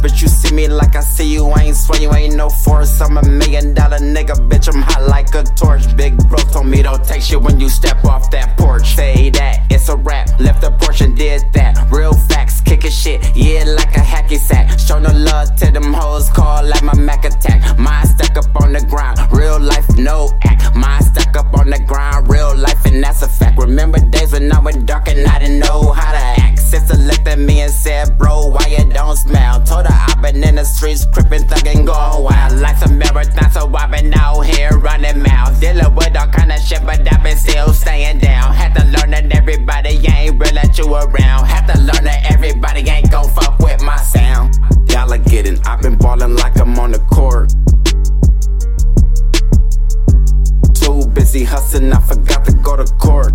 but you see me like I see you. I ain't swear you ain't no force. I'm a million dollar nigga, bitch. I'm hot like a torch. Big bro told me don't take shit when you step off that porch. Say that, it's a rap. Left the porch and did that. Real facts, kicking shit, yeah, like a hacky sack. Show no love to them hoes, call like my Mac attack. Mine stuck up on the ground, real life, no act. Mine stuck up on the ground, real life, and that's a fact. Remember days when I went dark and I didn't know how to act. Sister looked at me and said, Bro, why you don't smile? Told her I've been in the streets, crippin', thuggin', going wild. Like some marathon, so I've been out here running mouth. Dealing with all kind of shit, but I've been still staying down. Had to learn that everybody ain't real that you around. Had to learn that everybody ain't gon' fuck with my sound. Y'all are getting, I've been ballin' like I'm on the court. Too busy hustling, I forgot to go to court.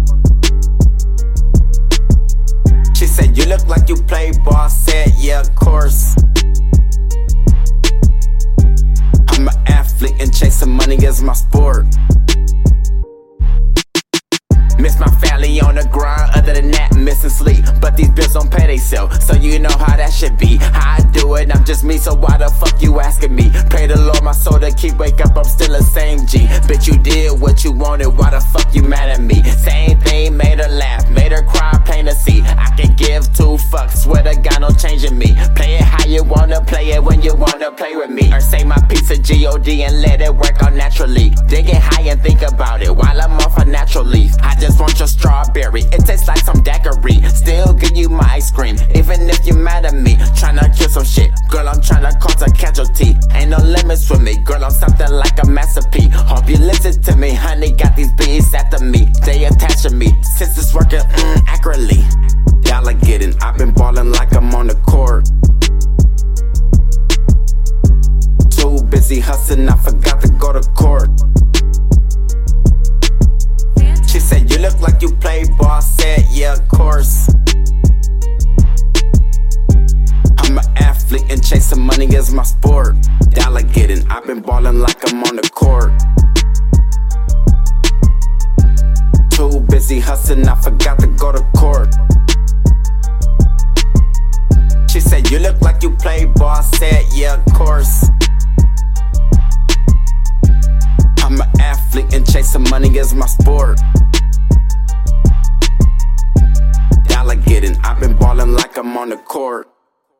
Said, You look like you play ball. Said, Yeah, of course. I'm an athlete and chasing money is my sport. Miss my family on the grind, other than that, missing sleep. But these bills don't pay themselves, so you know how that should be. How I do it, I'm just me, so why the fuck you asking me? Pray the Lord my soul to keep wake up, I'm still the same G. Bitch, you did what you wanted, why the fuck God, no changing me. Play it how you wanna play it when you wanna play with me. Or say my piece of G-O-D and let it work out naturally. Dig it high and think about it while I'm off a natural leaf. I just want your strawberry, it tastes like some daiquiri. Still give you my ice cream, even if you're mad at me. Tryna kill some shit, girl, I'm tryna cause a casualty. Ain't no limits for me, girl, I'm something like a masterpiece. Hope you listen to me, honey, got these bees after me. They attach to me, since it's working mm, accurately. Getting, I've been ballin' like I'm on the court. Too busy hustling, I forgot to go to court. She said, You look like you play ball. I said, Yeah, of course. I'm an athlete and chasing money is my sport. Dollar getting, I've been ballin' like I'm on the court. Too busy hustling, I forgot to go to court. You look like you play ball. Said, Yeah, of course. I'm an athlete and chasing money is my sport. Dollar getting, I've been balling like I'm on the court.